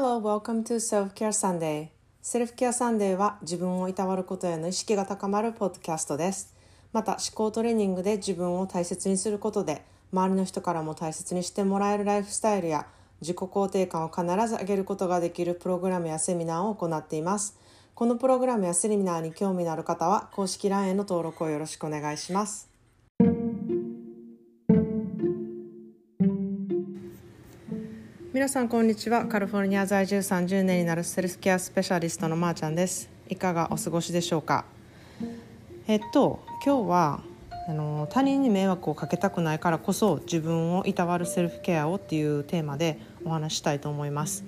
Hello, welcome to Self Care Sunday. Self Care Sunday は自分をいたわることへの意識が高まるポッドキャストです。また思考トレーニングで自分を大切にすることで周りの人からも大切にしてもらえるライフスタイルや自己肯定感を必ず上げることができるプログラムやセミナーを行っています。このプログラムやセミナーに興味のある方は公式 LINE への登録をよろしくお願いします。皆さんこんにちは。カリフォルニア在住30年になるセルフケアスペシャリストのまーちゃんです。いかがお過ごしでしょうか？えっと今日はあの他人に迷惑をかけたくないからこそ自分をいたわるセルフケアをっていうテーマでお話ししたいと思います、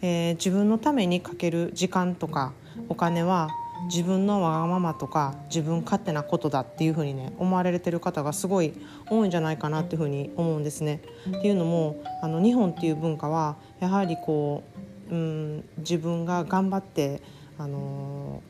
えー自分のためにかける時間とかお金は自分のわがままとか自分勝手なことだっていうふうにね思われてる方がすごい多いんじゃないかなっていうふうに思うんですね。っていうのもあの日本っていう文化はやはりこう、うん、自分が頑張ってあの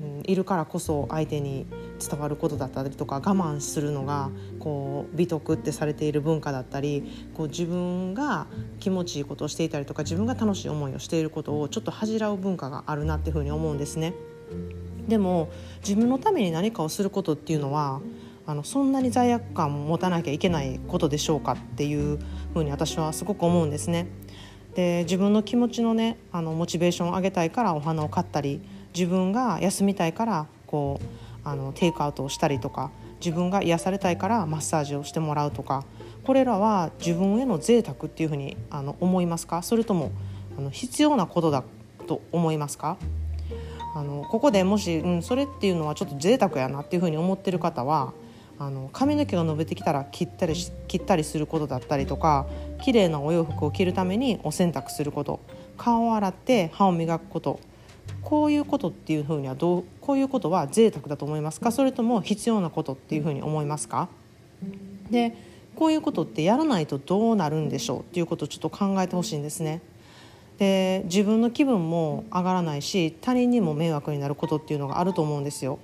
うんいるからこそ相手に伝わることだったりとか我慢するのがこう美徳ってされている文化だったりこう自分が気持ちいいことをしていたりとか自分が楽しい思いをしていることをちょっと恥じらう文化があるなっていうふうに思うんですね。でも自分のために何かをすることっていうのはあのそんなに罪悪感を持たなきゃいけないことでしょうかっていうふうに私はすごく思うんですね。で自分の気持ちのねあのモチベーションを上げたいからお花を買ったり自分が休みたいからこうあのテイクアウトをしたりとか自分が癒されたいからマッサージをしてもらうとかこれらは自分への贅沢っていうふうにあの思いますか？それともあの必要なことだと思いますか？あのここでもし、うん、それっていうのはちょっと贅沢やなっていうふうに思ってる方はあの髪の毛が伸びてきたら切ったりし切ったりすることだったりとか綺麗なお洋服を着るためにお洗濯すること顔を洗って歯を磨くことこういうことっていうふうにはどうこういうことは贅沢だと思いますか？それとも必要なことっていうふうに思いますか？でこういうことってやらないとどうなるんでしょうっていうことをちょっと考えてほしいんですね。で自分の気分も上がらないし他人にも迷惑になることっていうのがあると思うんですよ。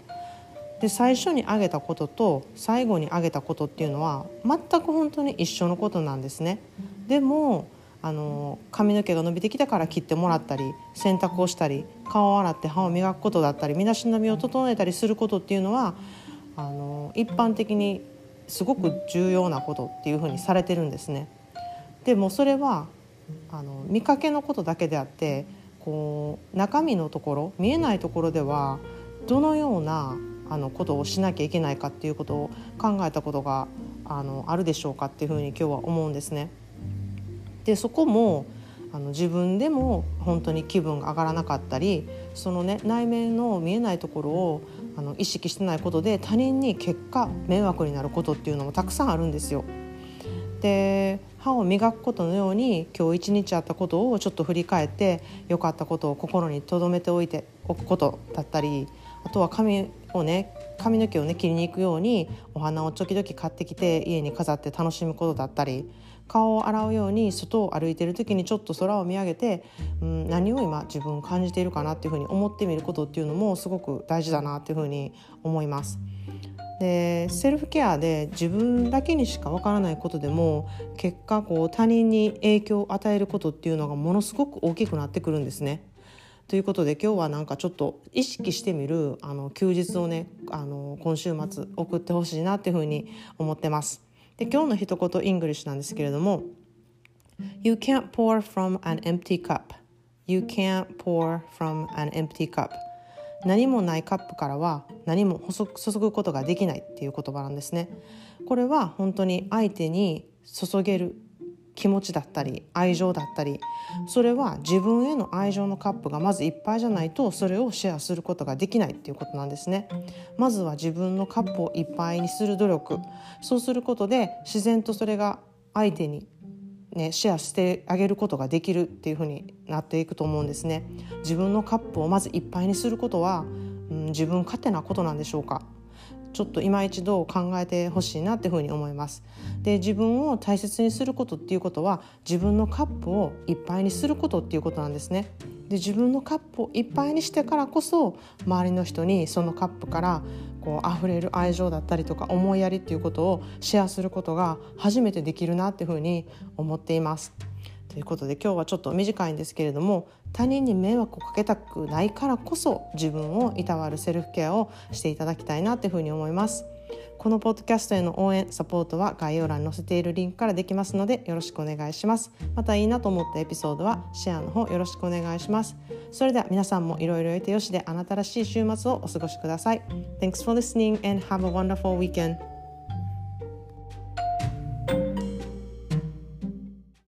で最初に挙げたことと最後に挙げたことっていうのは全く本当に一緒のことなんですね。でもあの髪の毛が伸びてきたから切ってもらったり洗濯をしたり顔を洗って歯を磨くことだったり身だしなみを整えたりすることっていうのはあの一般的にすごく重要なことっていうふうにされてるんですね。でもそれはあの見かけのことだけであってこう中身のところ見えないところではどのようなあのことをしなきゃいけないかっていうことを考えたことがあのあるでしょうかっていうふうに今日は思うんですね。でそこもあの自分でも本当に気分が上がらなかったりそのね内面の見えないところをあの意識してないことで他人に結果迷惑になることっていうのもたくさんあるんですよ。で歯を磨くことのように今日一日あったことをちょっと振り返って良かったことを心に留めておいておくことだったりあとは髪をね髪の毛をね切りに行くようにお花を時々買ってきて家に飾って楽しむことだったり顔を洗うように外を歩いてる時にちょっと空を見上げて、うん、何を今自分感じているかなっていうふうに思ってみることっていうのもすごく大事だなっていうふうに思います。でセルフケアで自分だけにしかわからないことでも結果こう他人に影響を与えることっていうのがものすごく大きくなってくるんですね。ということで今日はなんかちょっと意識してみるあの休日をねあの今週末送ってほしいなっていうふうに思ってます。で今日の一言 English なんですけれども You can't pour from an empty cup You can't pour from an empty cup 何もないカップからは何も注ぐことができないっていう言葉なんですね。これは本当に相手に注げる気持ちだったり愛情だったりそれは自分への愛情のカップがまずいっぱいじゃないとそれをシェアすることができないっていうことなんですね。まずは自分のカップをいっぱいにする努力。そうすることで自然とそれが相手にね、シェアしてあげることができるっていうふうになっていくと思うんですね。自分のカップをまずいっぱいにすることは、うん、自分勝手なことなんでしょうか。ちょっと今一度考えてほしいなっていうふうに思います。で自分を大切にすることっていうことは自分のカップをいっぱいにすることっていうことなんですね。で自分のカップをいっぱいにしてからこそ周りの人にそのカップからこう溢れる愛情だったりとか思いやりっていうことをシェアすることが初めてできるなっていうふうに思っています。ということで今日はちょっと短いんですけれども他人に迷惑をかけたくないからこそ自分をいたわるセルフケアをしていただきたいなというふうに思います。このポッドキャストへの応援サポートは概要欄に載せているリンクからできますのでよろしくお願いします。またいいなと思ったエピソードはシェアの方よろしくお願いします。それでは皆さんもいろいろ得てよしであなたらしい週末をお過ごしください。Thanks for listening and have a wonderful weekend.